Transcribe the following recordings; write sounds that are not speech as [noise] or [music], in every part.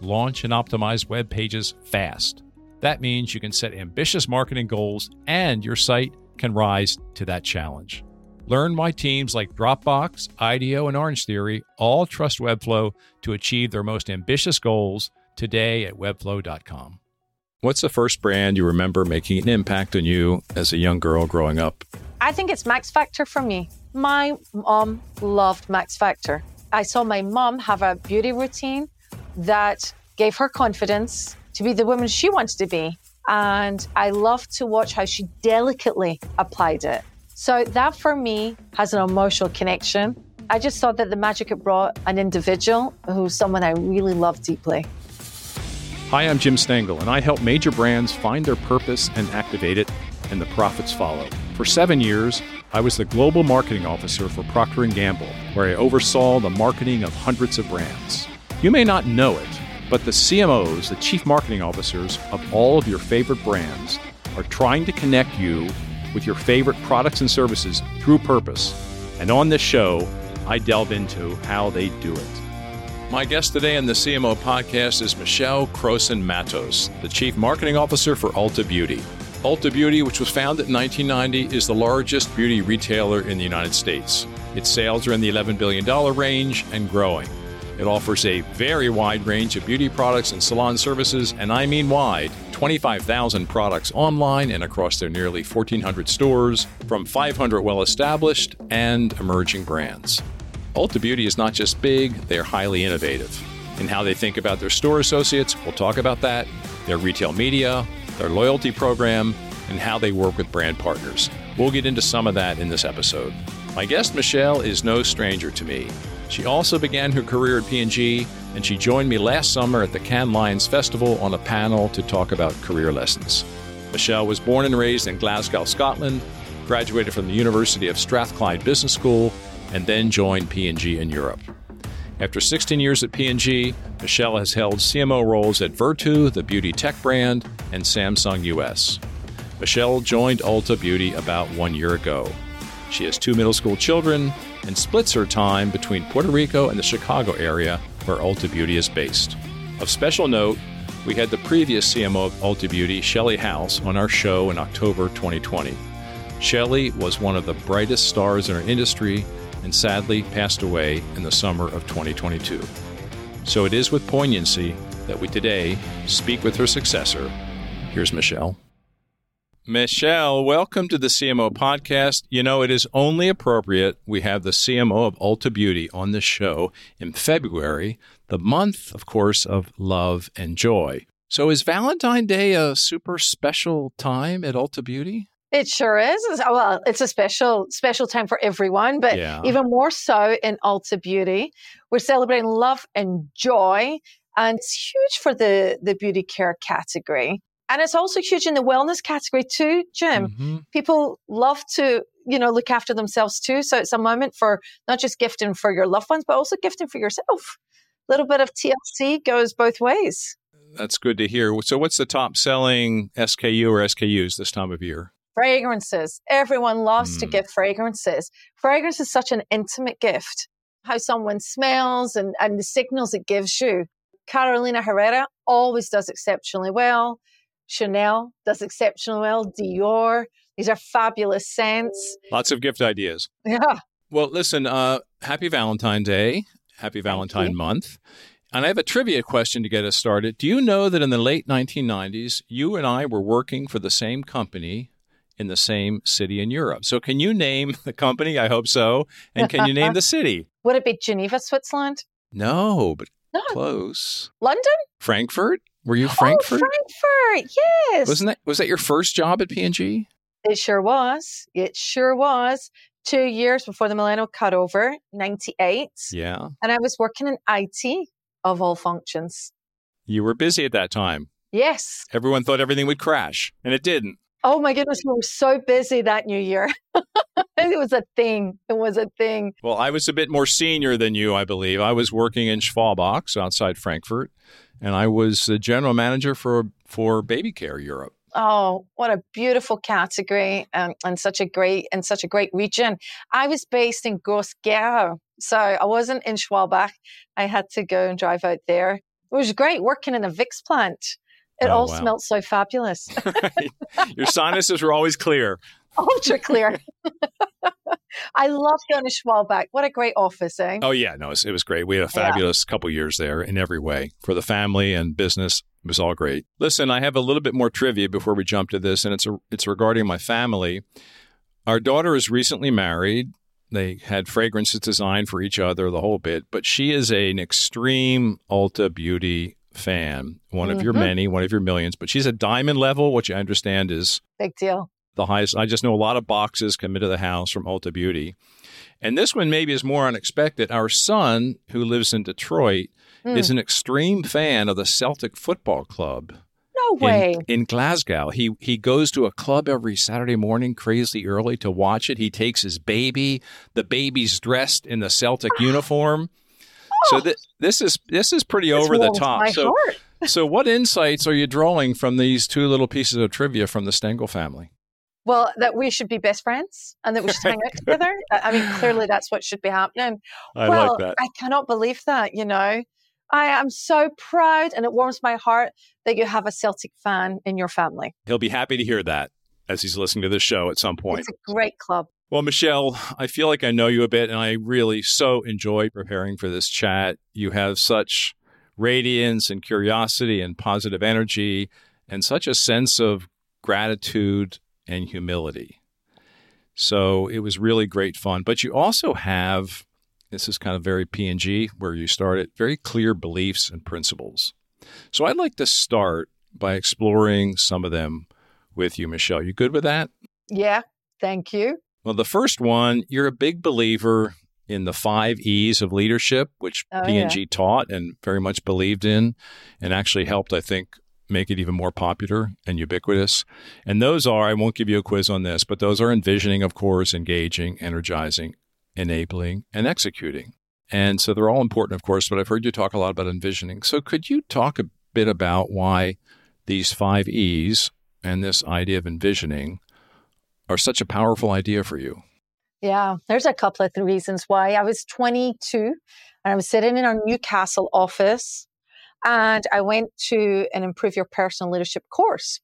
launch, and optimize web pages fast. That means you can set ambitious marketing goals and your site can rise to that challenge. Learn why teams like Dropbox, IDEO, and Orangetheory all trust Webflow to achieve their most ambitious goals today at webflow.com. What's the first brand you remember making an impact on you as a young girl growing up? I think it's Max Factor for me. My mom loved Max Factor. I saw my mom have a beauty routine that gave her confidence to be the woman she wanted to be. And I love to watch how she delicately applied it. So that for me has an emotional connection. I just thought that the magic it brought an individual who's someone I really love deeply. Hi, I'm Jim Stengel, and I help major brands find their purpose and activate it, and the profits follow. For seven years, I was the global marketing officer for Procter & Gamble, where I oversaw the marketing of hundreds of brands. You may not know it, but the CMOs, the chief marketing officers of all of your favorite brands, are trying to connect you with your favorite products and services through purpose. And on this show, I delve into how they do it. My guest today on the CMO podcast is Michelle Crossan-Matos, the Chief Marketing Officer for Ulta Beauty. Ulta Beauty, which was founded in 1990, is the largest beauty retailer in the United States. Its sales are in the $11 billion range and growing. It offers a very wide range of beauty products and salon services, and I mean wide 25,000 products online and across their nearly 1,400 stores from 500 well established and emerging brands. Ulta Beauty is not just big, they're highly innovative. In how they think about their store associates, we'll talk about that, their retail media, their loyalty program, and how they work with brand partners. We'll get into some of that in this episode. My guest Michelle is no stranger to me. She also began her career at P&G, and she joined me last summer at the Cannes Lions Festival on a panel to talk about career lessons. Michelle was born and raised in Glasgow, Scotland, graduated from the University of Strathclyde Business School, and then joined P&G in Europe. After 16 years at P&G, Michelle has held CMO roles at Vertu, the beauty tech brand, and Samsung US. Michelle joined Ulta Beauty about one year ago. She has two middle school children and splits her time between Puerto Rico and the Chicago area where Ulta Beauty is based. Of special note, we had the previous CMO of Ulta Beauty, Shelley Haus, on our show in October 2020. Shelley was one of the brightest stars in our industry and sadly passed away in the summer of 2022. So it is with poignancy that we today speak with her successor. Here's Michelle. Michelle, welcome to the CMO podcast. You know, it is only appropriate we have the CMO of Ulta Beauty on the show in February, the month, of course, of love and joy. So is Valentine Day a super special time at Ulta Beauty? It sure is. Oh, well, it's a special special time for everyone, but yeah. even more so in Ulta Beauty. We're celebrating love and joy, and it's huge for the the beauty care category. And it's also huge in the wellness category too, Jim. Mm-hmm. People love to, you know, look after themselves too. So it's a moment for not just gifting for your loved ones, but also gifting for yourself. A little bit of TLC goes both ways. That's good to hear. So what's the top selling SKU or SKUs this time of year? Fragrances. Everyone loves mm. to Hmm. give fragrances. Fragrance is such an intimate gift. How someone smells and, and the signals it gives you. Carolina Herrera always does exceptionally well. Chanel does exceptionally well. Dior. These are fabulous scents. Lots of gift ideas. Yeah. Well, listen, uh, happy Valentine's Day. Happy Valentine month. And I have a trivia question to get us started. Do you know that in the late 1990s, you and I were working for the same company in the same city in Europe? So, can you name the company? I hope so. And can you name the [laughs] city? Would it be Geneva, Switzerland? No, but No. close. London? Frankfurt? Were you oh, Frankfurt? Oh, Frankfurt. Yes. Wasn't that was that your first job at P&G? It sure was. It sure was. Two years before the millennial cutover, 98. Yeah. And I was working in IT of all functions. You were busy at that time. Yes. Everyone thought everything would crash, and it didn't. Oh my goodness, we were so busy that new year. [laughs] it was a thing. It was a thing. Well, I was a bit more senior than you, I believe. I was working in Schwalbach outside Frankfurt, and I was the general manager for for baby care Europe. Oh, what a beautiful category um, and such a great and such a great region. I was based in Groß-Gerau, so I wasn't in Schwalbach. I had to go and drive out there. It was great working in a Vicks plant. It oh, all wow. smelled so fabulous. [laughs] Your sinuses were always clear. [laughs] Ultra clear. [laughs] I love going to Schwalbach. What a great office, eh? Oh yeah, no, it was, it was great. We had a fabulous yeah. couple years there in every way for the family and business. It was all great. Listen, I have a little bit more trivia before we jump to this, and it's a, it's regarding my family. Our daughter is recently married. They had fragrances designed for each other, the whole bit. But she is a, an extreme Ulta Beauty fan, one mm-hmm. of your mm-hmm. many, one of your millions. But she's a diamond level, which I understand is big deal. The highest. I just know a lot of boxes come into the house from Ulta Beauty. And this one maybe is more unexpected. Our son, who lives in Detroit, mm. is an extreme fan of the Celtic Football Club. No way. In, in, Glasgow. He he goes to a club every Saturday morning crazy early to watch it. He takes his baby. The baby's dressed in the Celtic [gasps] uniform. So th- this is this is pretty over the top. so so what insights are you drawing from these two little pieces of trivia from the Stengel family? Well, that we should be best friends and that we should hang out [laughs] together. I mean, clearly that's what should be happening. I well, like that. I cannot believe that, you know. I am so proud and it warms my heart that you have a Celtic fan in your family. He'll be happy to hear that as he's listening to this show at some point. It's a great club. Well, Michelle, I feel like I know you a bit, and I really so enjoy preparing for this chat. You have such radiance and curiosity and positive energy, and such a sense of gratitude and humility. So it was really great fun. But you also have this is kind of very P&G where you started very clear beliefs and principles. So I'd like to start by exploring some of them with you, Michelle. You good with that? Yeah, thank you. Well, the first one, you're a big believer in the five E's of leadership, which oh, P&G yeah. taught and very much believed in, and actually helped, I think, make it even more popular and ubiquitous. And those are, I won't give you a quiz on this, but those are envisioning, of course, engaging, energizing, enabling, and executing. And so they're all important, of course, but I've heard you talk a lot about envisioning. So could you talk a bit about why these five E's and this idea of envisioning are such a powerful idea for you? Yeah, there's a couple of reasons why. I was 22 and I was sitting in our Newcastle office and I went to an Improve Your Personal Leadership course.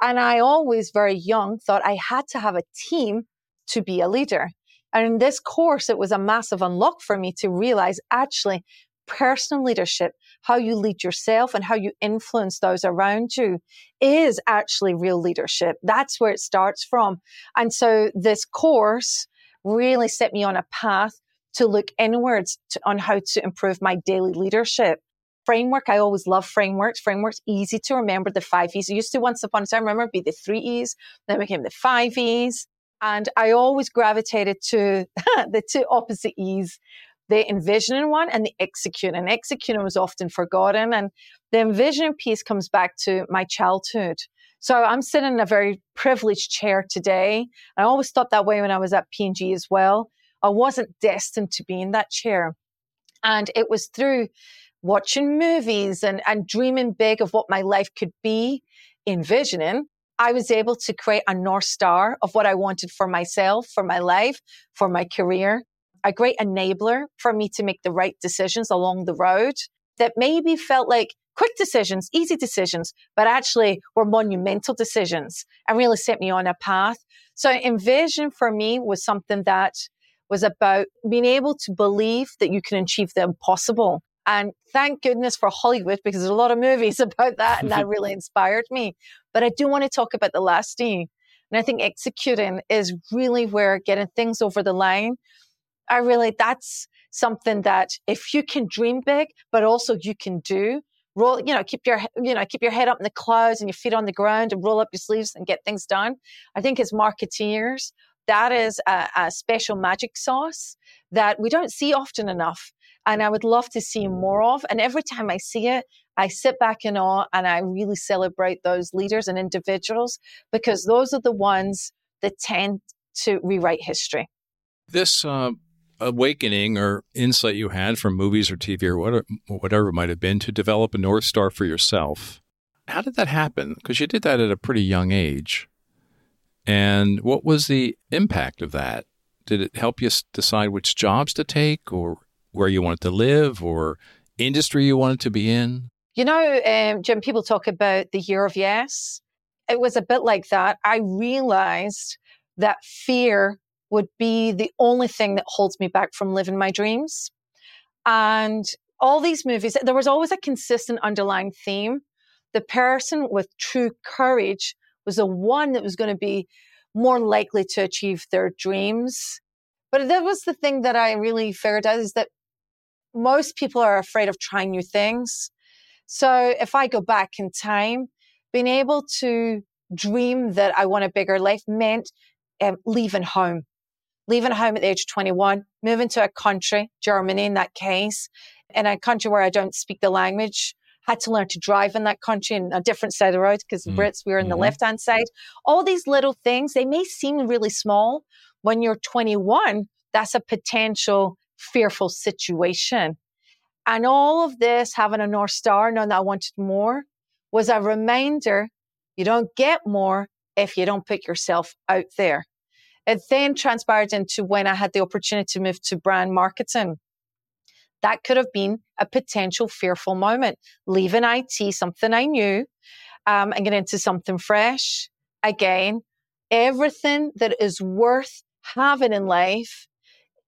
And I always, very young, thought I had to have a team to be a leader. And in this course, it was a massive unlock for me to realize actually personal leadership, how you lead yourself and how you influence those around you is actually real leadership. That's where it starts from. And so this course really set me on a path to look inwards to, on how to improve my daily leadership. Framework, I always love frameworks. Frameworks easy to remember. The five E's. I used to once upon a time remember be the three E's, then became the five E's. And I always gravitated to [laughs] the two opposite E's the envisioning one and the executing. Executing was often forgotten. And the envisioning piece comes back to my childhood. So I'm sitting in a very privileged chair today. I always thought that way when I was at P&G as well. I wasn't destined to be in that chair. And it was through watching movies and, and dreaming big of what my life could be, envisioning, I was able to create a North Star of what I wanted for myself, for my life, for my career a great enabler for me to make the right decisions along the road that maybe felt like quick decisions, easy decisions, but actually were monumental decisions and really set me on a path. So envision for me was something that was about being able to believe that you can achieve the impossible. And thank goodness for Hollywood because there's a lot of movies [laughs] about that and that [laughs] really inspired me. But I do want to talk about the last E. And I think executing is really where getting things over the line I really, that's something that if you can dream big, but also you can do, roll, you know, keep your, you know, keep your head up in the clouds and your feet on the ground and roll up your sleeves and get things done. I think as marketeers, that is a, a special magic sauce that we don't see often enough. And I would love to see more of. And every time I see it, I sit back in awe and I really celebrate those leaders and individuals because those are the ones that tend to rewrite history. This uh, awakening or insight you had from movies or TV or whatever, whatever it might have been to develop a North Star for yourself, how did that happen? Because you did that at a pretty young age. And what was the impact of that? Did it help you decide which jobs to take or where you wanted to live or industry you wanted to be in? You know, um, Jim, people talk about the year of yes. It was a bit like that. I realized that fear would be the only thing that holds me back from living my dreams. And all these movies, there was always a consistent underlying theme. The person with true courage was the one that was going to be more likely to achieve their dreams. But that was the thing that I really figured out is that most people are afraid of trying new things. So if I go back in time, being able to dream that I want a bigger life meant um, leaving home, leaving home at the age of 21, moving to a country, Germany in that case, in a country where I don't speak the language, had to learn to drive in that country in a different side of the road because mm. Brits, we were in the left hand side. All these little things, they may seem really small. When you're 21, that's a potential fearful situation. And all of this, having a North Star, knowing that I wanted more, was a reminder you don't get more if you don't put yourself out there. It then transpired into when I had the opportunity to move to brand marketing. That could have been a potential fearful moment. Leaving IT, something I knew, um, and get into something fresh. Again, everything that is worth having in life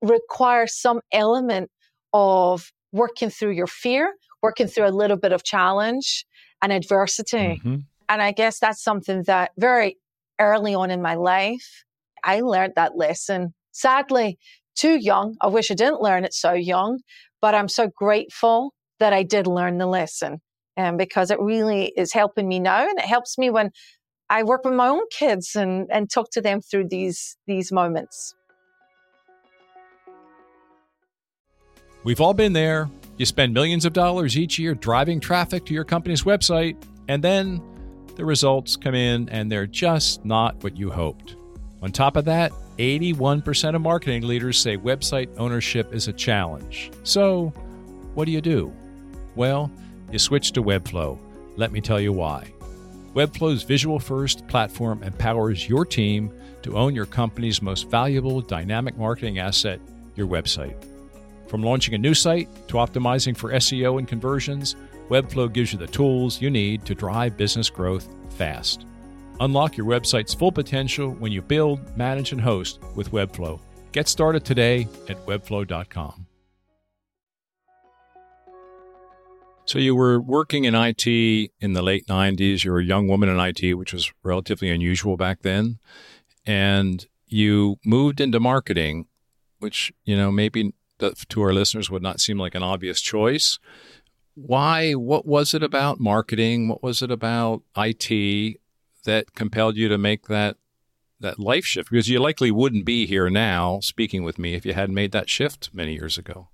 requires some element of working through your fear, working through a little bit of challenge and adversity. Mm-hmm. And I guess that's something that very early on in my life, I learned that lesson. Sadly, too young. I wish I didn't learn it so young, but I'm so grateful that I did learn the lesson. And um, because it really is helping me now and it helps me when I work with my own kids and, and talk to them through these these moments. We've all been there. You spend millions of dollars each year driving traffic to your company's website, and then the results come in and they're just not what you hoped. On top of that, 81% of marketing leaders say website ownership is a challenge. So, what do you do? Well, you switch to Webflow. Let me tell you why. Webflow's visual first platform empowers your team to own your company's most valuable dynamic marketing asset, your website. From launching a new site to optimizing for SEO and conversions, Webflow gives you the tools you need to drive business growth fast. Unlock your website's full potential when you build, manage, and host with Webflow. Get started today at webflow.com. So, you were working in IT in the late 90s. You were a young woman in IT, which was relatively unusual back then. And you moved into marketing, which, you know, maybe to our listeners would not seem like an obvious choice. Why? What was it about marketing? What was it about IT that compelled you to make that that life shift? Because you likely wouldn't be here now speaking with me if you hadn't made that shift many years ago.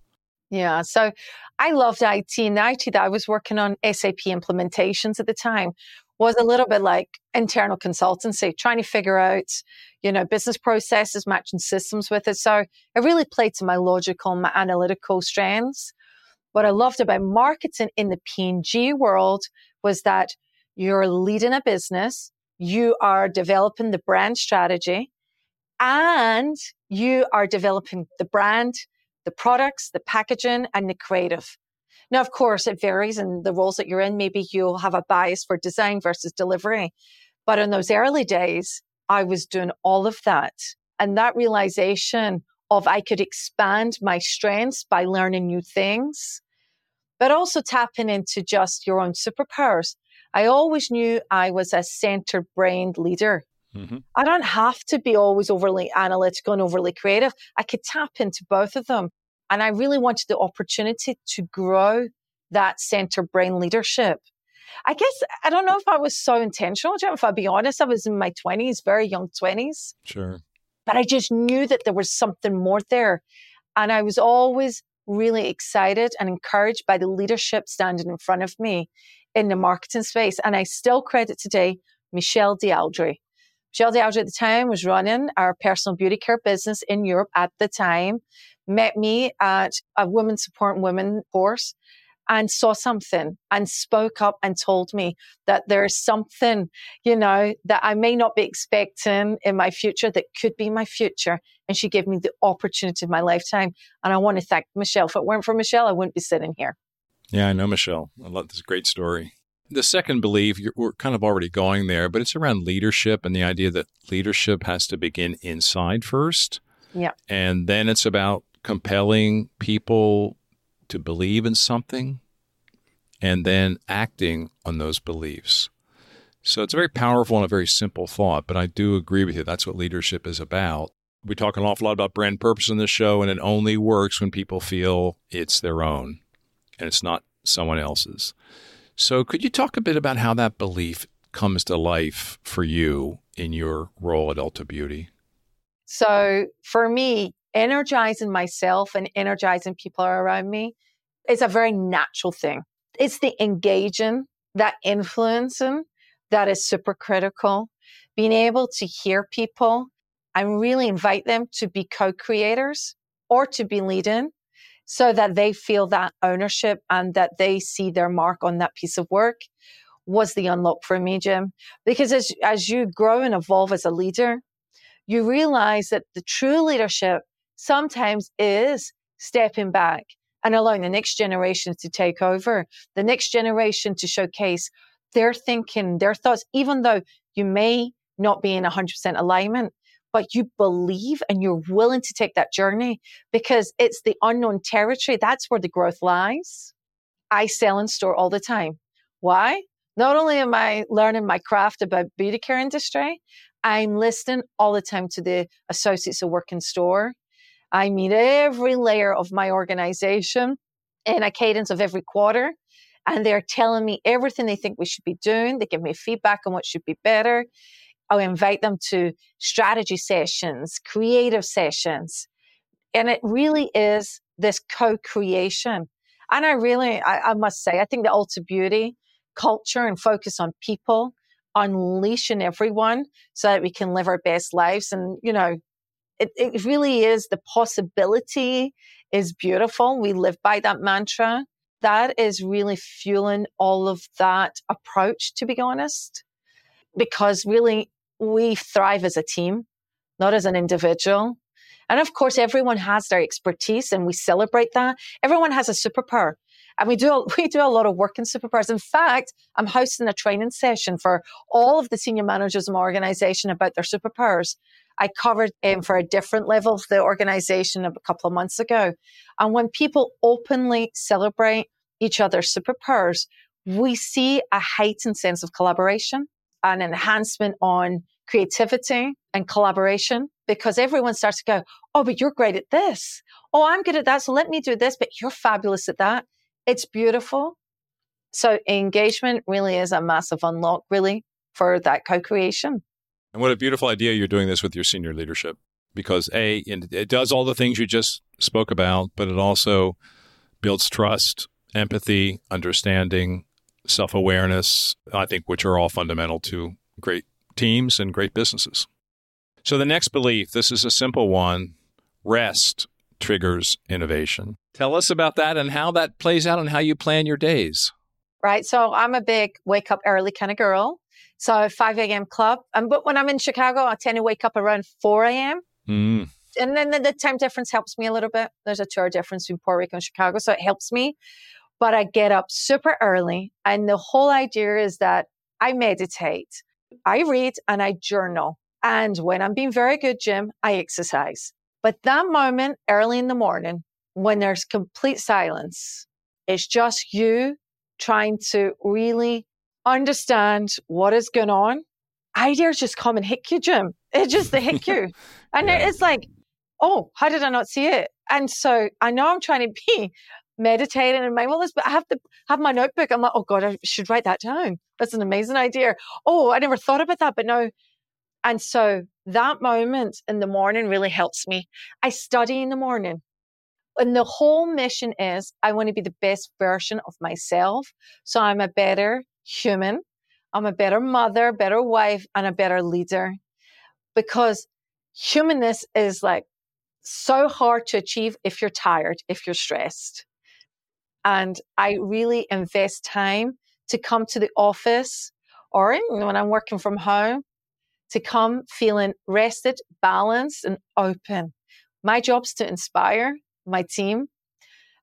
Yeah. So I loved IT and IT that I was working on SAP implementations at the time was a little bit like internal consultancy, trying to figure out, you know, business processes, matching systems with it. So it really played to my logical, my analytical strengths. What I loved about marketing in the P&G world was that you're leading a business, you are developing the brand strategy and you are developing the brand, the products, the packaging and the creative. Now, of course, it varies in the roles that you're in. Maybe you'll have a bias for design versus delivery. But in those early days, I was doing all of that. And that realization of I could expand my strengths by learning new things, but also tapping into just your own superpowers. I always knew I was a center brained leader. Mm-hmm. I don't have to be always overly analytical and overly creative. I could tap into both of them. And I really wanted the opportunity to grow that center brain leadership. I guess I don't know if I was so intentional. Jim. If I'll be honest, I was in my 20s, very young 20s. Sure. But I just knew that there was something more there. And I was always really excited and encouraged by the leadership standing in front of me in the marketing space. And I still credit today Michelle D'Aldry. Michelle D'Aldry at the time was running our personal beauty care business in Europe at the time, met me at a women supporting women course and saw something and spoke up and told me that there's something, you know, that I may not be expecting in my future that could be my future. And she gave me the opportunity of my lifetime. And I want to thank Michelle. If it weren't for Michelle, I wouldn't be sitting here. Yeah, I know Michelle. I love this great story. The second belief, we're kind of already going there, but it's around leadership and the idea that leadership has to begin inside first. Yeah. And then it's about compelling people to believe in something and then acting on those beliefs. So it's a very powerful and a very simple thought, but I do agree with you. That's what leadership is about. We talk an awful lot about brand purpose in this show, and it only works when people feel it's their own and it's not someone else's. So, could you talk a bit about how that belief comes to life for you in your role at Ulta Beauty? So, for me, energizing myself and energizing people around me is a very natural thing. It's the engaging, that influencing that is super critical. Being able to hear people and really invite them to be co creators or to be leading so that they feel that ownership and that they see their mark on that piece of work was the unlock for me, Jim. Because as, as you grow and evolve as a leader, you realize that the true leadership sometimes is stepping back and allowing the next generation to take over, the next generation to showcase their thinking, their thoughts, even though you may not be in 100% alignment, but you believe and you're willing to take that journey because it's the unknown territory. That's where the growth lies. I sell in store all the time. Why? Not only am I learning my craft about beauty care industry, I'm listening all the time to the associates who work in store. I meet every layer of my organization in a cadence of every quarter. And they're telling me everything they think we should be doing. They give me feedback on what should be better. I invite them to strategy sessions, creative sessions. And it really is this co creation. And I really, I, I, must say, I think the Ulta Beauty culture and focus on people, unleashing everyone so that we can live our best lives. And, you know, it, it really is the possibility is beautiful. We live by that mantra. That is really fueling all of that approach, to be honest, because really we thrive as a team, not as an individual. And of course, everyone has their expertise and we celebrate that. Everyone has a superpower. And we do, [laughs] we do a lot of work in superpowers. In fact, I'm hosting a training session for all of the senior managers in my organization about their superpowers. I covered um, for a different level of the organization a couple of months ago. And when people openly celebrate each other's superpowers, we see a heightened sense of collaboration, an enhancement on creativity and collaboration because everyone starts to go, Oh, but you're great at this. Oh, I'm good at that. So let me do this, but you're fabulous at that. It's beautiful. So engagement really is a massive unlock, really, for that co creation. And what a beautiful idea you're doing this with your senior leadership because A, it does all the things you just spoke about, but it also builds trust, empathy, understanding, self awareness, I think, which are all fundamental to great teams and great businesses. So the next belief this is a simple one rest triggers innovation. Tell us about that and how that plays out and how you plan your days. Right. So I'm a big wake up early kind of girl. So 5 a.m. club. And but when I'm in Chicago, I tend to wake up around 4 a.m. Mm. And then the, the, time difference helps me a little bit. There's a two hour difference between Puerto Rico and Chicago. So it helps me. But I get up super early. And the whole idea is that I meditate, I read, and I journal. And when I'm being very good, Jim, I exercise. But that moment early in the morning, when there's complete silence, it's just you trying to really understand what is going on, ideas just come and hit you, Jim. It just they hit you. [laughs] And yeah. it's like, oh, how did I not see it? And so I know I'm trying to be [laughs] meditating and mindfulness, but I have to have my notebook. I'm like, oh God, I should write that down. That's an amazing idea. Oh, I never thought about that, but no. And so that moment in the morning really helps me. I study in the morning. And the whole mission is I want to be the best version of myself. So I'm a better human. I'm a better mother, better wife, and a better leader. Because humanness is like so hard to achieve if you're tired, if you're stressed. And I really invest time to come to the office or when I'm working from home to come feeling rested, balanced, and open. My job's to inspire my team.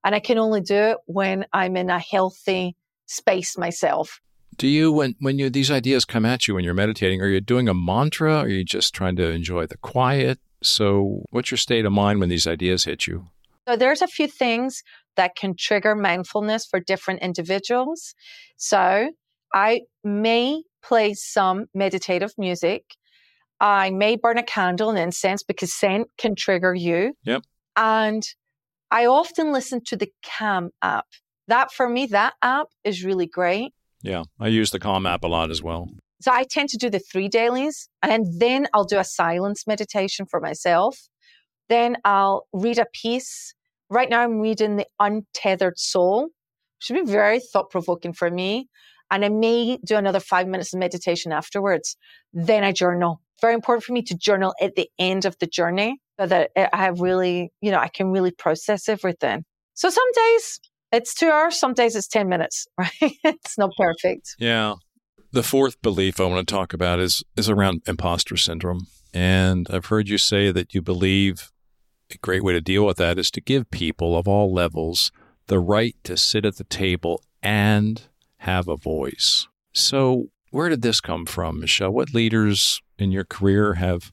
And I can only do it when I'm in a healthy space myself. Do you, when, when you, these ideas come at you when you're meditating, are you doing a mantra? Or are you just trying to enjoy the quiet? So, what's your state of mind when these ideas hit you? So, there's a few things that can trigger mindfulness for different individuals. So, I may play some meditative music. I may burn a candle and incense because scent can trigger you. Yep. And I often listen to the Calm app. That for me, that app is really great. Yeah, I use the Calm app a lot as well. So I tend to do the three dailies and then I'll do a silence meditation for myself. Then I'll read a piece. Right now I'm reading The Untethered Soul. Should be very thought provoking for me. And I may do another five minutes of meditation afterwards. Then I journal. Very important for me to journal at the end of the journey so that I have really, you know, I can really process everything. So some days it's two hours, some days it's 10 minutes, [laughs] right? it's not perfect. Yeah. The fourth belief I want to talk about is, is around imposter syndrome. And I've heard you say that you believe a great way to deal with that is to give people of all levels the right to sit at the table and have a voice. So, where did this come from, Michelle? What leaders in your career have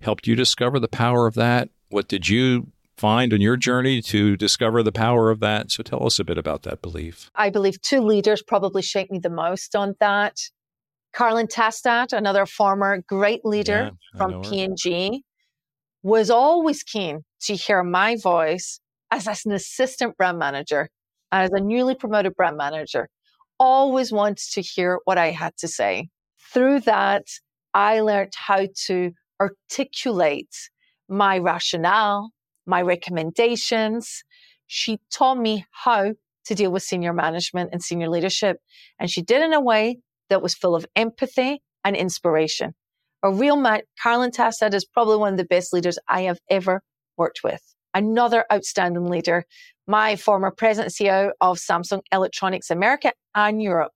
helped you discover the power of that? What did you find on your journey to discover the power of that? So tell us a bit about that belief. I believe two leaders probably shaped me the most on that. Carolyn Tastad, another former great leader yeah, from P&G, was always keen to hear my voice as an assistant brand manager, as a newly promoted brand manager, always wants to hear what I had to say. Through that, I learned how to articulate my rationale, my recommendations. She taught me how to deal with senior management and senior leadership. And she did in a way that was full of empathy and inspiration. A real man, Carolyn Tastad is probably one of the best leaders I have ever worked with. Another outstanding leader, my former president CEO of Samsung Electronics America and Europe.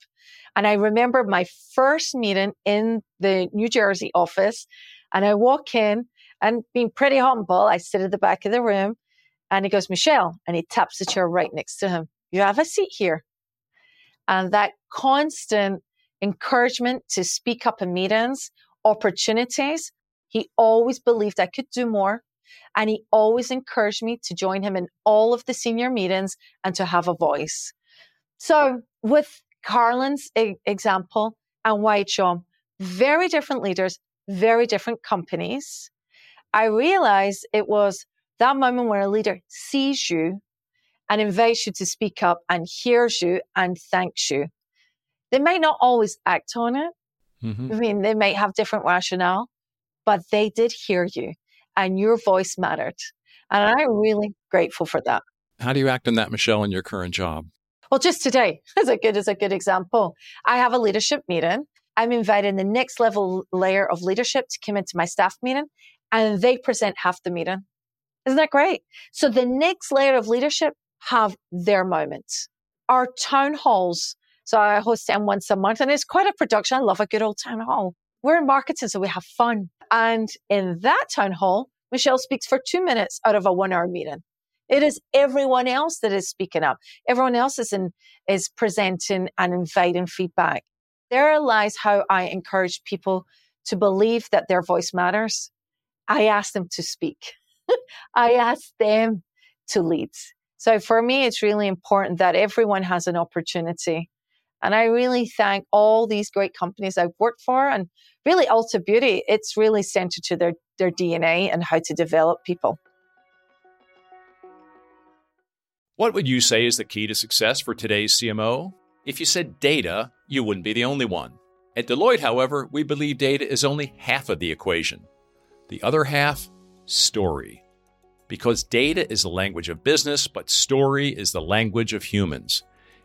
And I remember my first meeting in the New Jersey office and I walk in and being pretty humble, I sit at the back of the room and he goes, Michelle, and he taps the chair right next to him. You have a seat here. And that constant encouragement to speak up in meetings, opportunities, he always believed I could do more. And he always encouraged me to join him in all of the senior meetings and to have a voice. So with Carolyn's e- example and Wyatt Shaw, very different leaders, very different companies. I realized it was that moment where a leader sees you and invites you to speak up and hears you and thanks you. They may not always act on it. Mm-hmm. I mean, they may have different rationale, but they did hear you and your voice mattered. And I'm really grateful for that. How do you act on that, Michelle, in your current job? Well, just today [laughs] is a good is a good example. I have a leadership meeting I'm inviting the next level layer of leadership to come into my staff meeting and they present half the meeting. Isn't that great? So the next layer of leadership have their moments. Our town halls. So I host them once a month and it's quite a production. I love a good old town hall. We're in marketing, so we have fun. And in that town hall, Michelle speaks for two minutes out of a one hour meeting. It is everyone else that is speaking up. Everyone else is in, is presenting and inviting feedback. There lies how I encourage people to believe that their voice matters. I ask them to speak. [laughs] I ask them to lead. So for me, it's really important that everyone has an opportunity. And I really thank all these great companies I've worked for and really Ulta Beauty. It's really centered to their, their DNA and how to develop people. What would you say is the key to success for today's CMO? If you said data, you wouldn't be the only one. At Deloitte, however, we believe data is only half of the equation. The other half, story. because data is the language of business, but story is the language of humans.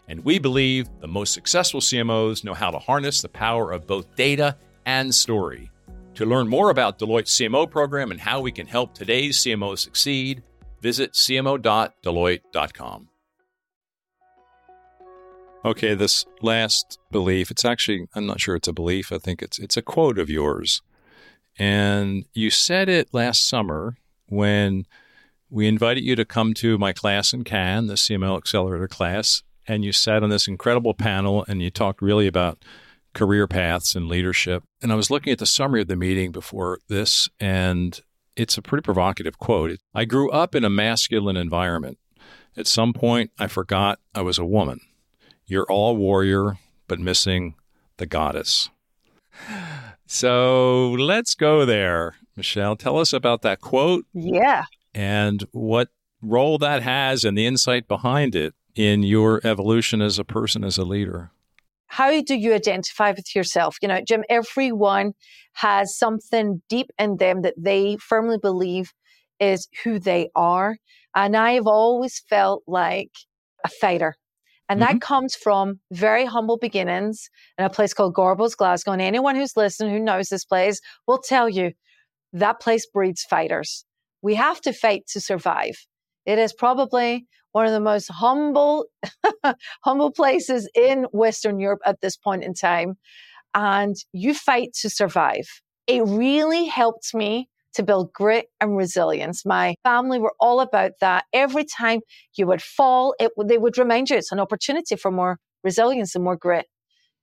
And we believe the most successful CMOs know how to harness the power of both data and story. To learn more about Deloitte's CMO program and how we can help today's CMOs succeed, visit cmo.deloitte.com. Okay, this last belief, it's actually I'm not sure it's a belief, I think it's it's a quote of yours. And you said it last summer when we invited you to come to my class in Cannes, the CMO Accelerator class, and you sat on this incredible panel and you talked really about career paths and leadership. And I was looking at the summary of the meeting before this, and it's a pretty provocative quote. I grew up in a masculine environment. At some point, I forgot I was a woman. You're all warrior, but missing the goddess. So let's go there. Michelle, tell us about that quote. Yeah and what role that has and the insight behind it in your evolution as a person, as a leader. How do you identify with yourself? You know, Jim, everyone has something deep in them that they firmly believe is who they are. And I've always felt like a fighter. And mm-hmm. that comes from very humble beginnings in a place called Gorbals, Glasgow. And anyone who's listening who knows this place will tell you that place breeds fighters. We have to fight to survive. It is probably one of the most humble, [laughs] humble places in Western Europe at this point in time. And you fight to survive. It really helped me to build grit and resilience. My family were all about that. Every time you would fall, it, they would remind you it's an opportunity for more resilience and more grit.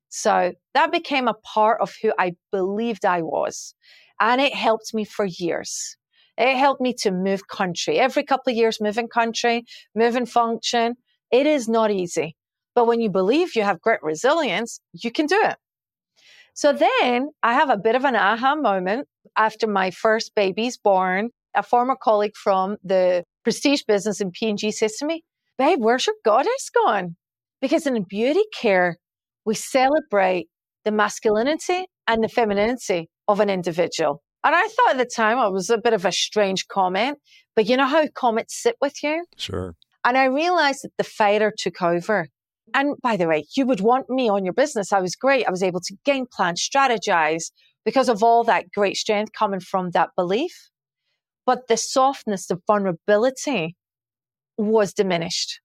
So that became a part of who I believed I was. And it helped me for years. It helped me to move country. Every couple of years, moving country, moving function. It is not easy. But when you believe you have grit resilience, you can do it. So then I have a bit of an aha moment after my first baby's born. A former colleague from the prestige business in P&G says to me, babe, where's your goddess gone? Because in beauty care, we celebrate the masculinity and the femininity of an individual. And I thought at the time it was a bit of a strange comment, but you know how comments sit with you? Sure. And I realized that the fighter took over. And by the way, you would want me on your business. I was great. I was able to game plan, strategize because of all that great strength coming from that belief. But the softness, the vulnerability was diminished.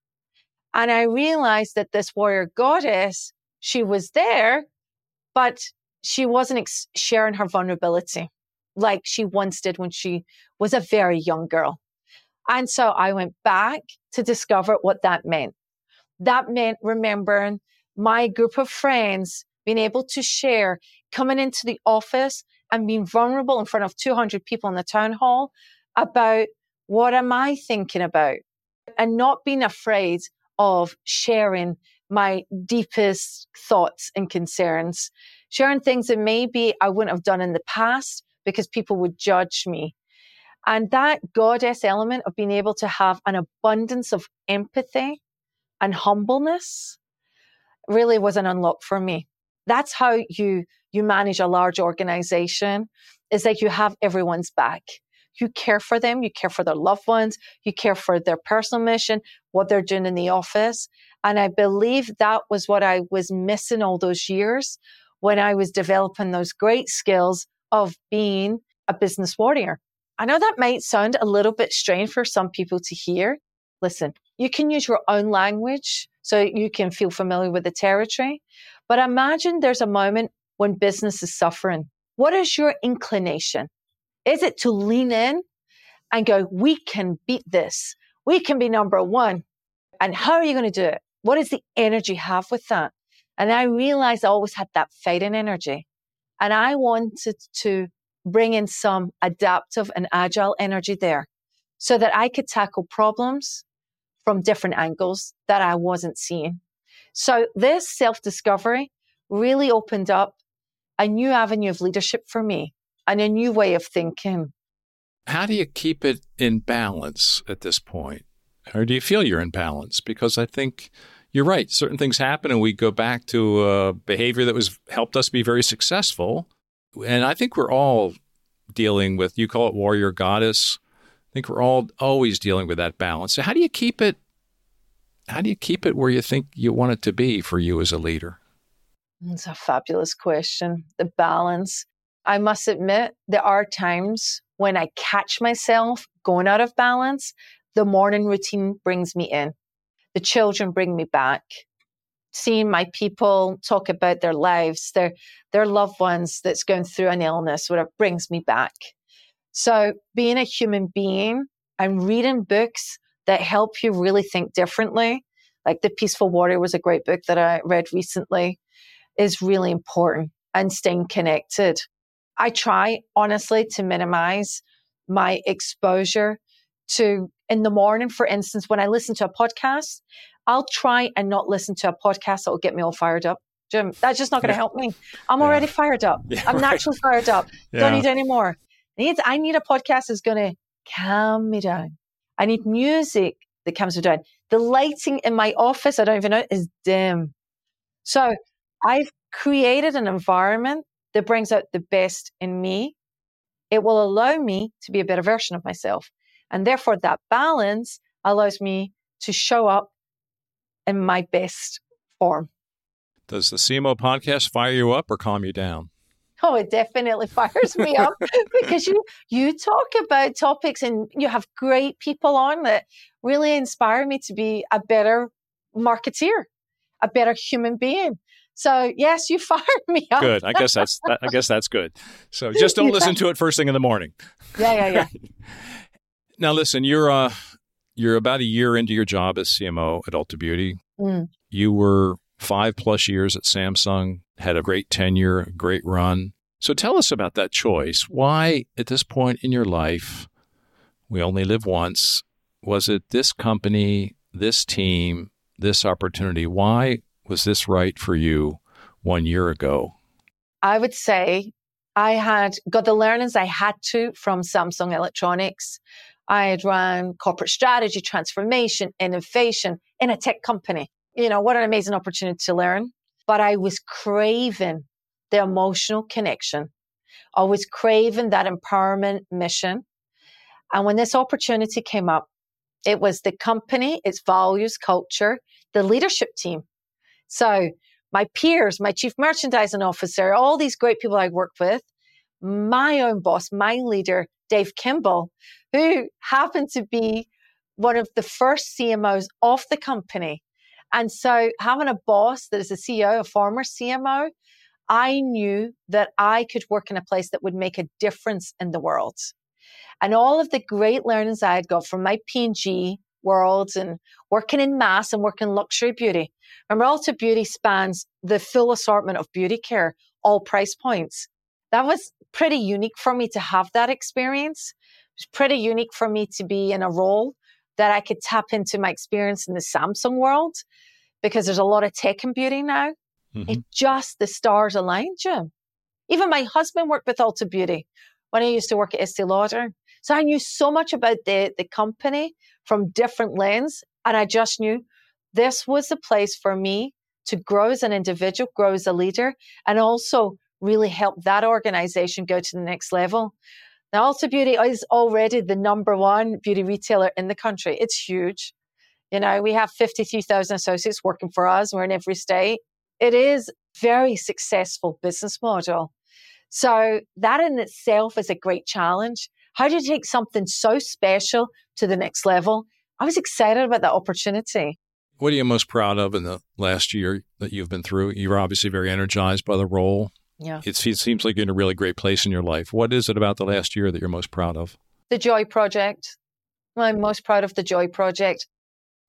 And I realized that this warrior goddess, she was there, but she wasn't ex- sharing her vulnerability like she once did when she was a very young girl. And so I went back to discover what that meant. That meant remembering my group of friends being able to share, coming into the office and being vulnerable in front of 200 people in the town hall about what am I thinking about and not being afraid of sharing my deepest thoughts and concerns, sharing things that maybe I wouldn't have done in the past because people would judge me. And that goddess element of being able to have an abundance of empathy and humbleness really was an unlock for me. That's how you you manage a large organization is that you have everyone's back. You care for them, you care for their loved ones, you care for their personal mission, what they're doing in the office. And I believe that was what I was missing all those years when I was developing those great skills of being a business warrior. I know that might sound a little bit strange for some people to hear. Listen, you can use your own language so you can feel familiar with the territory. But imagine there's a moment when business is suffering. What is your inclination? Is it to lean in and go, we can beat this? We can be number one. And how are you going to do it? What does the energy have with that? And I realized I always had that fighting energy. And I wanted to bring in some adaptive and agile energy there so that I could tackle problems from different angles that I wasn't seeing. So this self discovery really opened up a new avenue of leadership for me and a new way of thinking. How do you keep it in balance at this point? Or do you feel you're in balance? Because I think you're right. Certain things happen, and we go back to a behavior that was helped us be very successful. And I think we're all dealing with. You call it warrior goddess. I think we're all always dealing with that balance. So how do you keep it how do you keep it where you think you want it to be for you as a leader? It's a fabulous question. The balance. I must admit, there are times when I catch myself going out of balance. The morning routine brings me in. The children bring me back. Seeing my people talk about their lives, their their loved ones that's going through an illness, whatever brings me back. So being a human being and reading books that help you really think differently, like The Peaceful Warrior was a great book that I read recently, is really important and staying connected. I try honestly to minimize my exposure to in the morning, for instance, when I listen to a podcast, I'll try and not listen to a podcast that will get me all fired up. Jim, that's just not going to help me. I'm yeah. already fired up. [laughs] Yeah, I'm right. naturally fired up. Yeah. Don't need any more. I need, I need a podcast that's going to calm me down. I need music that comes me down. The lighting in my office, I don't even know, is dim. So I've created an environment that brings out the best in me. It will allow me to be a better version of myself. And therefore, that balance allows me to show up in my best form. Does the CMO podcast fire you up or calm you down? Oh, it definitely [laughs] fires me up because you you talk about topics and you have great people on that really inspire me to be a better marketeer, a better human being. So yes, you [laughs] fired me up. Good. I guess that's I guess that's good. So just don't [laughs] listen to it first thing in the morning. Yeah, yeah, yeah. now listen, you're uh you're about a year into your job as CMO at Ulta Beauty. Mm. You were five plus years at Samsung, had a great tenure, great run. So tell us about that choice. Why, at this point in your life, we only live once, was it this company, this team, this opportunity? Why was this right for you one year ago? I would say I had got the learnings I had to from Samsung Electronics. I had run corporate strategy, transformation, innovation in a tech company you know, what an amazing opportunity to learn. But I was craving the emotional connection. I was craving that empowerment mission. And when this opportunity came up, it was the company, its values, culture, the leadership team. So my peers, my chief merchandising officer, all these great people I worked with, my own boss, my leader, Dave Kimbell, who happened to be one of the first CMOs of the company and so having a boss that is a CEO, a former CMO, I knew that I could work in a place that would make a difference in the world. And all of the great learnings I had got from my P&G world and working in mass and working luxury beauty. Remember, Ulta Beauty spans the full assortment of beauty care, all price points. That was pretty unique for me to have that experience. It was pretty unique for me to be in a role that I could tap into my experience in the Samsung world because there's a lot of tech and beauty now. Mm-hmm. It just the stars aligned, Jim. Even my husband worked with Ulta Beauty when I used to work at Estee Lauder. So I knew so much about the, the company from different lens. And I just knew this was the place for me to grow as an individual, grow as a leader, and also really help that organization go to the next level. Now, Ulta Beauty is already the number one beauty retailer in the country. It's huge. You know, we have 53,000 associates working for us. We're in every state. It is very successful business model. So that in itself is a great challenge. How do you take something so special to the next level? I was excited about that opportunity. What are you most proud of in the last year that you've been through? You're obviously very energized by the role. Yeah. It seems like you're in a really great place in your life. What is it about the last year that you're most proud of? The Joy Project. I'm most proud of the Joy Project.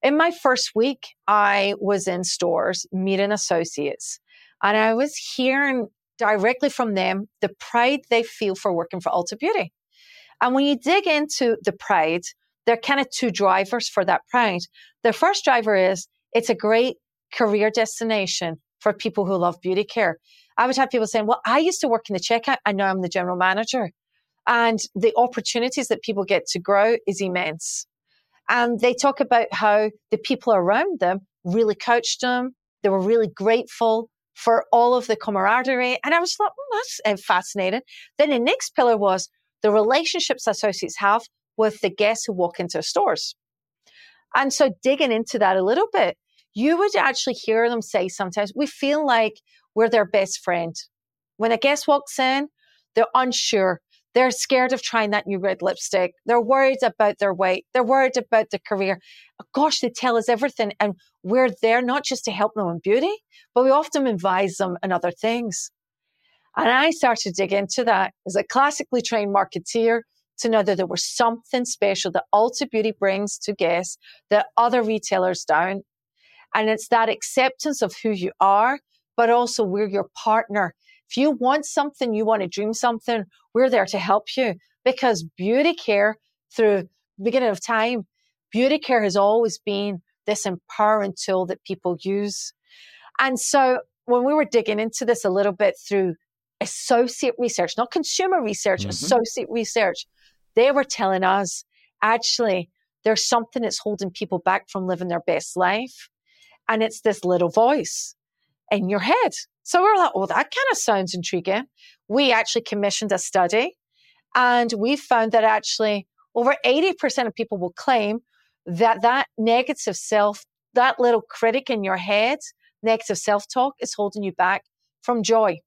In my first week, I was in stores meeting associates, and I was hearing directly from them the pride they feel for working for Ulta Beauty. And when you dig into the pride, there are kind of two drivers for that pride. The first driver is it's a great career destination for people who love beauty care. I would have people saying, well, I used to work in the checkout. I know I'm the general manager. And the opportunities that people get to grow is immense. And they talk about how the people around them really coached them. They were really grateful for all of the camaraderie. And I was like, oh, that's uh, fascinating. Then the next pillar was the relationships associates have with the guests who walk into stores. And so digging into that a little bit, you would actually hear them say sometimes, we feel like we're their best friend. When a guest walks in, they're unsure. They're scared of trying that new red lipstick. They're worried about their weight. They're worried about their career. Uh, gosh, they tell us everything. And we're there not just to help them in beauty, but we often advise them in other things. And I started to dig into that as a classically trained marketeer to know that there was something special that Ulta Beauty brings to guests that other retailers don't. And it's that acceptance of who you are, but also we're your partner. If you want something, you want to dream something, we're there to help you because beauty care through beginning of time, beauty care has always been this empowering tool that people use. And so when we were digging into this a little bit through associate research, not consumer research, mm-hmm. associate research, they were telling us actually there's something that's holding people back from living their best life. And it's this little voice in your head. So we are like, oh, that kind of sounds intriguing. We actually commissioned a study and we found that actually over 80% of people will claim that that negative self, that little critic in your head, negative self talk is holding you back from joy.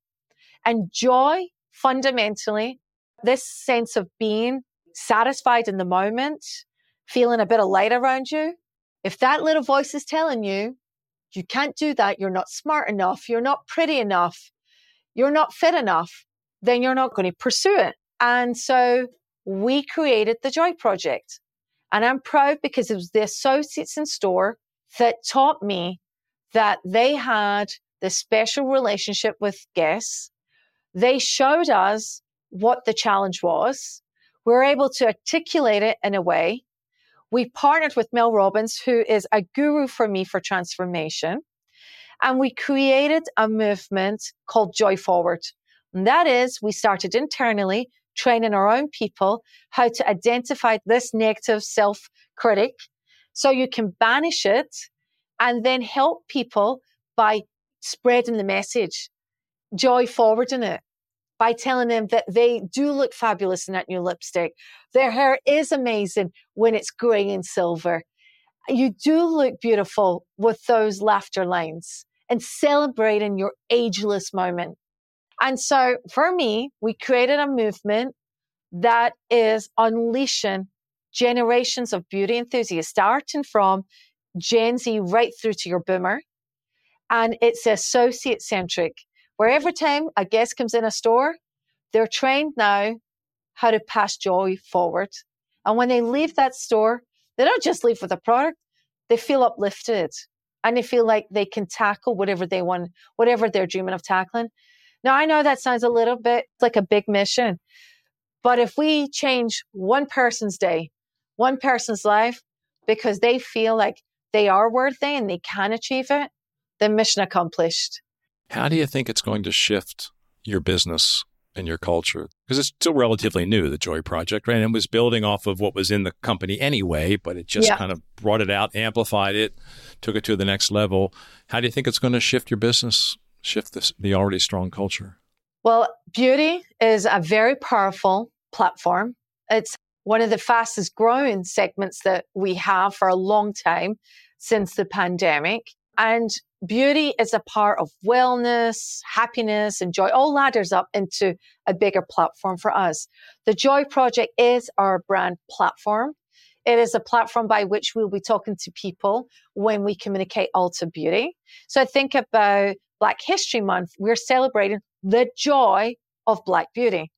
And joy, fundamentally, this sense of being satisfied in the moment, feeling a bit of light around you, if that little voice is telling you, you can't do that, you're not smart enough, you're not pretty enough, you're not fit enough, then you're not going to pursue it. And so we created the Joy Project. And I'm proud because it was the associates in store that taught me that they had this special relationship with guests. They showed us what the challenge was. We were able to articulate it in a way. We partnered with Mel Robbins, who is a guru for me for transformation. And we created a movement called Joy Forward. And that is, we started internally training our own people how to identify this negative self critic so you can banish it and then help people by spreading the message, joy forwarding it by telling them that they do look fabulous in that new lipstick. Their hair is amazing when it's gray and silver. You do look beautiful with those laughter lines and celebrating your ageless moment. And so for me, we created a movement that is unleashing generations of beauty enthusiasts, starting from Gen Z right through to your boomer. And it's associate centric, where every time a guest comes in a store, they're trained now how to pass joy forward. And when they leave that store, they don't just leave with a product, they feel uplifted and they feel like they can tackle whatever they want, whatever they're dreaming of tackling. Now, I know that sounds a little bit like a big mission, but if we change one person's day, one person's life, because they feel like they are worthy and they can achieve it, then mission accomplished. How do you think it's going to shift your business and your culture? Because it's still relatively new, the Joy Project, right? And it was building off of what was in the company anyway, but it just yeah. kind of brought it out, amplified it, took it to the next level. How do you think it's going to shift your business, shift this, the already strong culture? Well, beauty is a very powerful platform. It's one of the fastest growing segments that we have for a long time since the pandemic. And beauty is a part of wellness, happiness, and joy, all ladders up into a bigger platform for us. The Joy Project is our brand platform. It is a platform by which we'll be talking to people when we communicate Ulta Beauty. So think about Black History Month. We're celebrating the joy of Black beauty.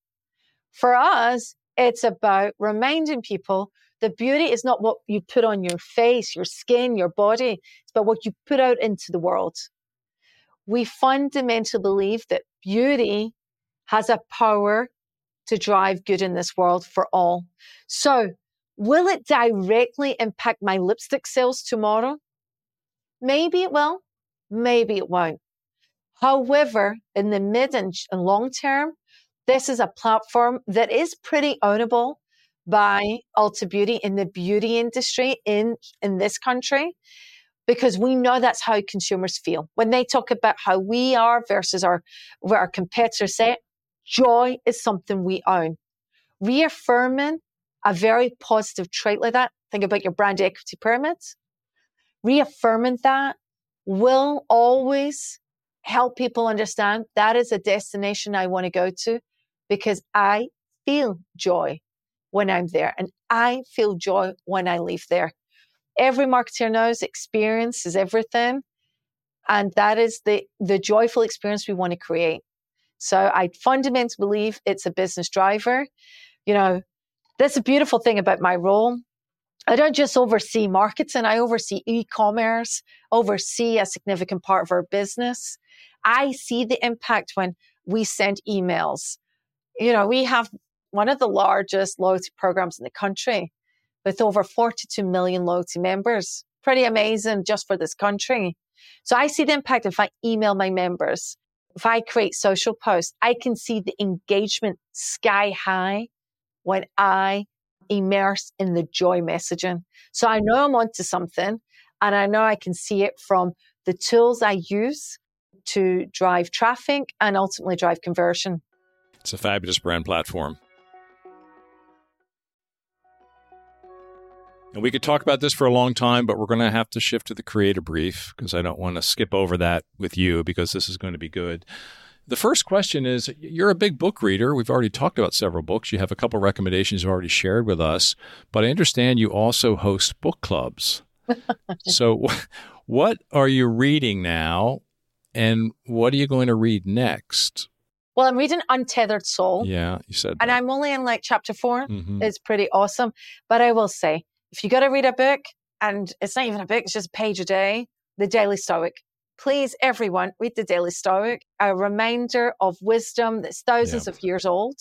For us, it's about reminding people that beauty is not what you put on your face, your skin, your body. It's about what you put out into the world. We fundamentally believe that beauty has a power to drive good in this world for all. So, will it directly impact my lipstick sales tomorrow? Maybe it will, maybe it won't. However, in the mid and long term, this is a platform that is pretty ownable by Ulta Beauty in the beauty industry in, in this country because we know that's how consumers feel. When they talk about how we are versus our, what our competitors say, joy is something we own. Reaffirming a very positive trait like that, think about your brand equity pyramids, reaffirming that will always help people understand that is a destination I want to go to because I feel joy when I'm there and I feel joy when I leave there. Every marketer knows experience is everything. And that is the, the joyful experience we want to create. So I fundamentally believe it's a business driver. You know, that's a beautiful thing about my role. I don't just oversee marketing, I oversee e commerce, oversee a significant part of our business. I see the impact when we send emails. You know, we have one of the largest loyalty programs in the country with over 42 million loyalty members. Pretty amazing just for this country. So I see the impact if I email my members. If I create social posts, I can see the engagement sky high when I immerse in the joy messaging. So I know I'm onto something and I know I can see it from the tools I use to drive traffic and ultimately drive conversion. It's a fabulous brand platform. And we could talk about this for a long time, but we're going to have to shift to the creator brief because I don't want to skip over that with you because this is going to be good. The first question is You're a big book reader. We've already talked about several books. You have a couple recommendations you've already shared with us, but I understand you also host book clubs. [laughs] so, what are you reading now, and what are you going to read next? Well, I'm reading Untethered Soul. Yeah, you said. And that. I'm only in like chapter 4 mm-hmm. It's pretty awesome. But I will say, if you got to read a book, and it's not even a book, it's just a page a day, The Daily Stoic please, everyone, read the Daily Stoic, a reminder of wisdom that's thousands yeah. of years old.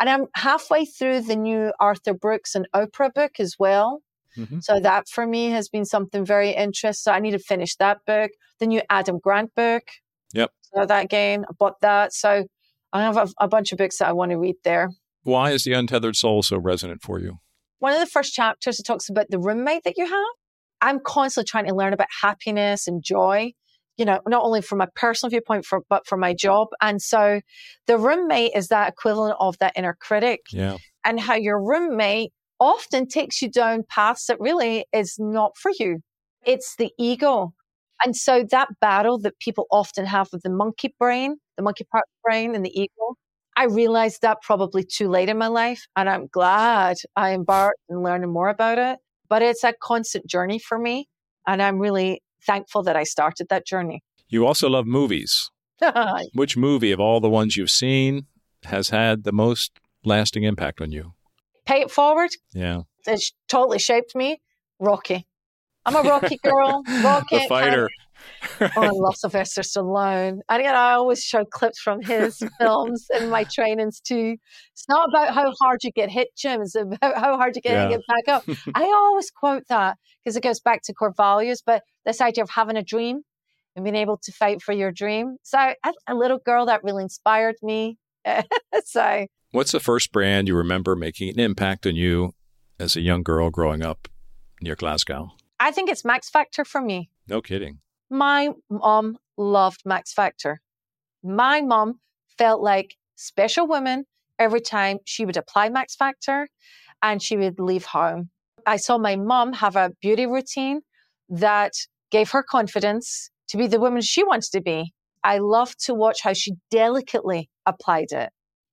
And I'm halfway through the new Arthur Brooks and Oprah book as well. Mm-hmm. So that for me has been something very interesting. So I need to finish that book. The new Adam Grant book. Yep. So that again, I bought that. So I have a, a bunch of books that I want to read there. Why is the untethered soul so resonant for you? One of the first chapters it talks about the roommate that you have. I'm constantly trying to learn about happiness and joy you know, not only from a personal viewpoint, for, but for my job. And so the roommate is that equivalent of that inner critic. Yeah. And how your roommate often takes you down paths that really is not for you. It's the ego. And so that battle that people often have with the monkey brain, the monkey part brain and the ego, I realized that probably too late in my life. And I'm glad I embarked and learning more about it. But it's a constant journey for me. And I'm really thankful that I started that journey. You also love movies. [laughs] Which movie of all the ones you've seen has had the most lasting impact on you? Pay it forward. Yeah. It's totally shaped me. Rocky. I'm a Rocky girl. [laughs] Rocky. the fighter. Oh, I love Sylvester Stallone. And again, I always show clips from his [laughs] films in my trainings too. It's not about how hard you get hit, Jim. It's about how hard you get, yeah. get back up. [laughs] I always quote that because it goes back to core values. But this idea of having a dream and being able to fight for your dream. So a little girl that really inspired me. [laughs] so what's the first brand you remember making an impact on you as a young girl growing up near Glasgow? I think it's Max Factor for me. No kidding. My mom loved Max Factor. My mom felt like special woman every time she would apply Max Factor and she would leave home. I saw my mom have a beauty routine that gave her confidence to be the woman she wanted to be. I love to watch how she delicately applied it.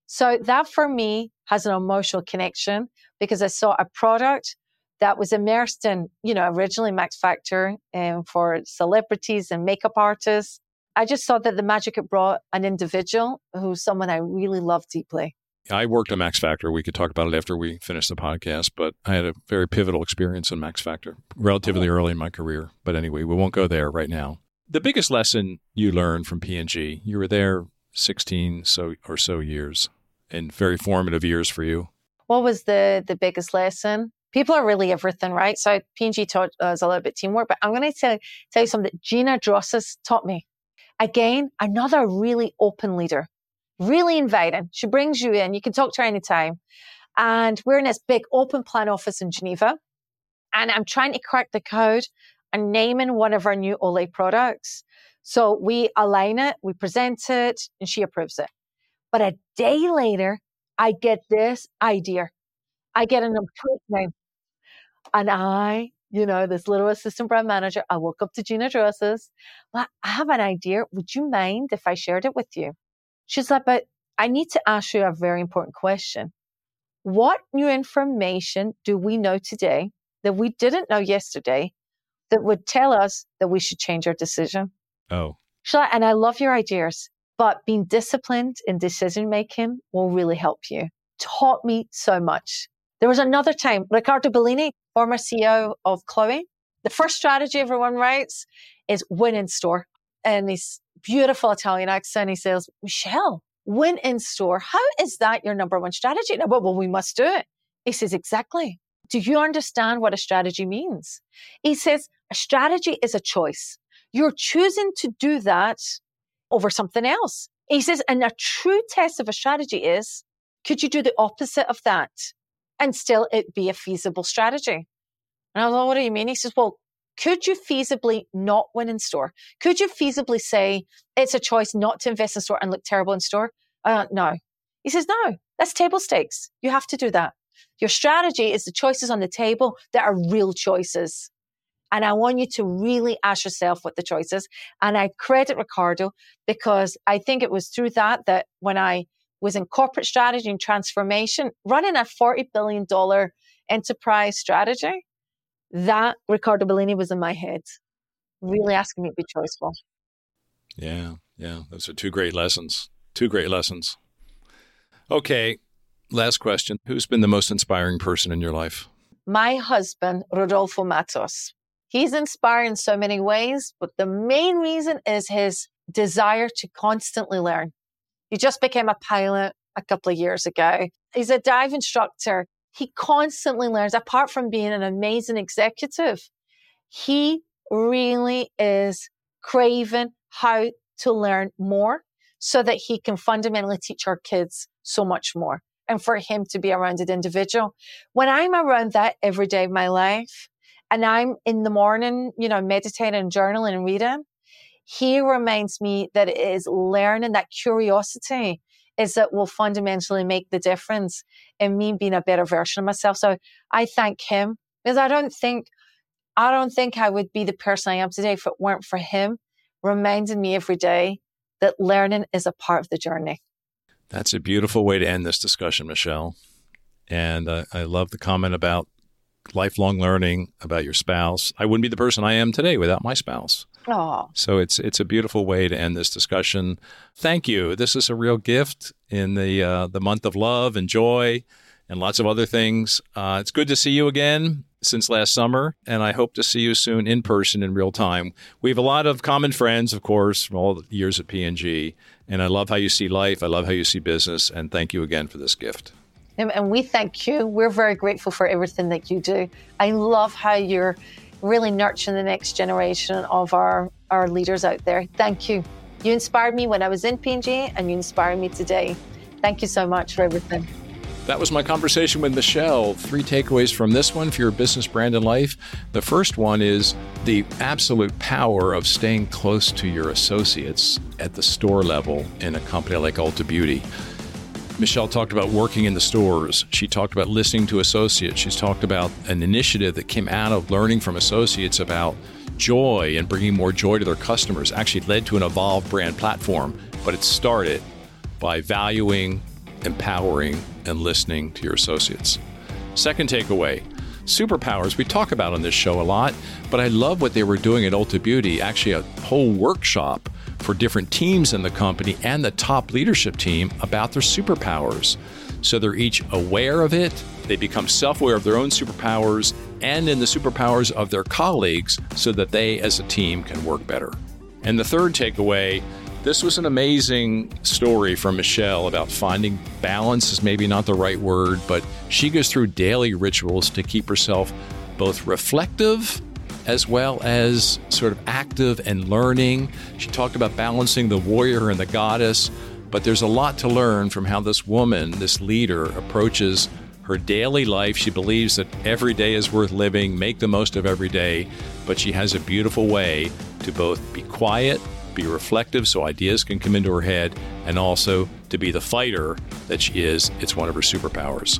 So that for me has an emotional connection because I saw a product that was immersed in, you know, originally Max Factor um, for celebrities and makeup artists. I just saw that the magic it brought an individual who's someone I really love deeply. I worked on Max Factor. We could talk about it after we finish the podcast, but I had a very pivotal experience in Max Factor relatively oh. early in my career. But anyway, we won't go there right now. The biggest lesson you learned from P&G, you were there 16 so or so years and very formative years for you. What was the the biggest lesson? People are really everything, right? So P&G taught us a little bit teamwork, but I'm going to tell, tell you something that Gina Drosos taught me. Again, another really open leader really inviting. She brings you in. You can talk to her anytime. And we're in this big open plan office in Geneva. And I'm trying to crack the code and naming one of our new Olay products. So we align it, we present it, and she approves it. But a day later, I get this idea. I get an name. And I, you know, this little assistant brand manager, I woke up to Gina Drosos. Well, I have an idea. Would you mind if I shared it with you? She's like, but I need to ask you a very important question. What new information do we know today that we didn't know yesterday that would tell us that we should change our decision? Oh. She's Like, and I love your ideas, but being disciplined in decision making will really help you. Taught me so much. There was another time, Riccardo Bellini, former CEO of Chloe, the first strategy everyone writes is win in store. And his beautiful Italian accent, he says, Michelle, win in store. How is that your number one strategy? No, well, we must do it. He says, exactly. Do you understand what a strategy means? He says, a strategy is a choice. You're choosing to do that over something else. He says, and a true test of a strategy is, could you do the opposite of that? And still it be a feasible strategy. And I was like, what do you mean? He says, well, could you feasibly not win in store? Could you feasibly say it's a choice not to invest in store and look terrible in store? Uh, no. He says, no, that's table stakes. You have to do that. Your strategy is the choices on the table that are real choices. And I want you to really ask yourself what the choice is. And I credit Riccardo because I think it was through that that when I was in corporate strategy and transformation, running a $40 billion enterprise strategy. That Riccardo Bellini was in my head, really asking me to be choiceful. Yeah, yeah. Those are two great lessons. Two great lessons. Okay, last question. Who's been the most inspiring person in your life? My husband, Rodolfo Matos. He's inspiring in so many ways, but the main reason is his desire to constantly learn. He just became a pilot a couple of years ago. He's a dive instructor. He constantly learns, apart from being an amazing executive, he really is craving how to learn more so that he can fundamentally teach our kids so much more and for him to be around an individual. When I'm around that every day of my life and I'm in the morning, you know, meditating, journaling and reading, he reminds me that it is learning that curiosity is that will fundamentally make the difference in me being a better version of myself. So I thank him because I don't think, I don't think I would be the person I am today if it weren't for him reminding me every day that learning is a part of the journey. That's a beautiful way to end this discussion, Michelle. And uh, I love the comment about lifelong learning about your spouse. I wouldn't be the person I am today without my spouse. Oh. So it's it's a beautiful way to end this discussion. Thank you. This is a real gift in the uh, the month of love and joy and lots of other things. Uh, it's good to see you again since last summer, and I hope to see you soon in person in real time. We have a lot of common friends, of course, from all the years at P&G, and I love how you see life. I love how you see business, and thank you again for this gift. And we thank you. We're very grateful for everything that you do. I love how you're really nurturing the next generation of our, our leaders out there. Thank you. You inspired me when I was in P&G and you inspire me today. Thank you so much for everything. That was my conversation with Michelle. Three takeaways from this one for your business brand and life. The first one is the absolute power of staying close to your associates at the store level in a company like Ulta Beauty. Michelle talked about working in the stores. She talked about listening to associates. She's talked about an initiative that came out of learning from associates about joy and bringing more joy to their customers. Actually, led to an evolved brand platform, but it started by valuing, empowering, and listening to your associates. Second takeaway superpowers we talk about on this show a lot, but I love what they were doing at Ulta Beauty, actually, a whole workshop for different teams in the company and the top leadership team about their superpowers. So they're each aware of it, they become self aware of their own superpowers and in the superpowers of their colleagues so that they as a team can work better. And the third takeaway this was an amazing story from Michelle about finding balance, is maybe not the right word, but she goes through daily rituals to keep herself both reflective as well as sort of active and learning. She talked about balancing the warrior and the goddess, but there's a lot to learn from how this woman, this leader, approaches her daily life. She believes that every day is worth living, make the most of every day, but she has a beautiful way to both be quiet, be reflective so ideas can come into her head, and also to be the fighter that she is. It's one of her superpowers.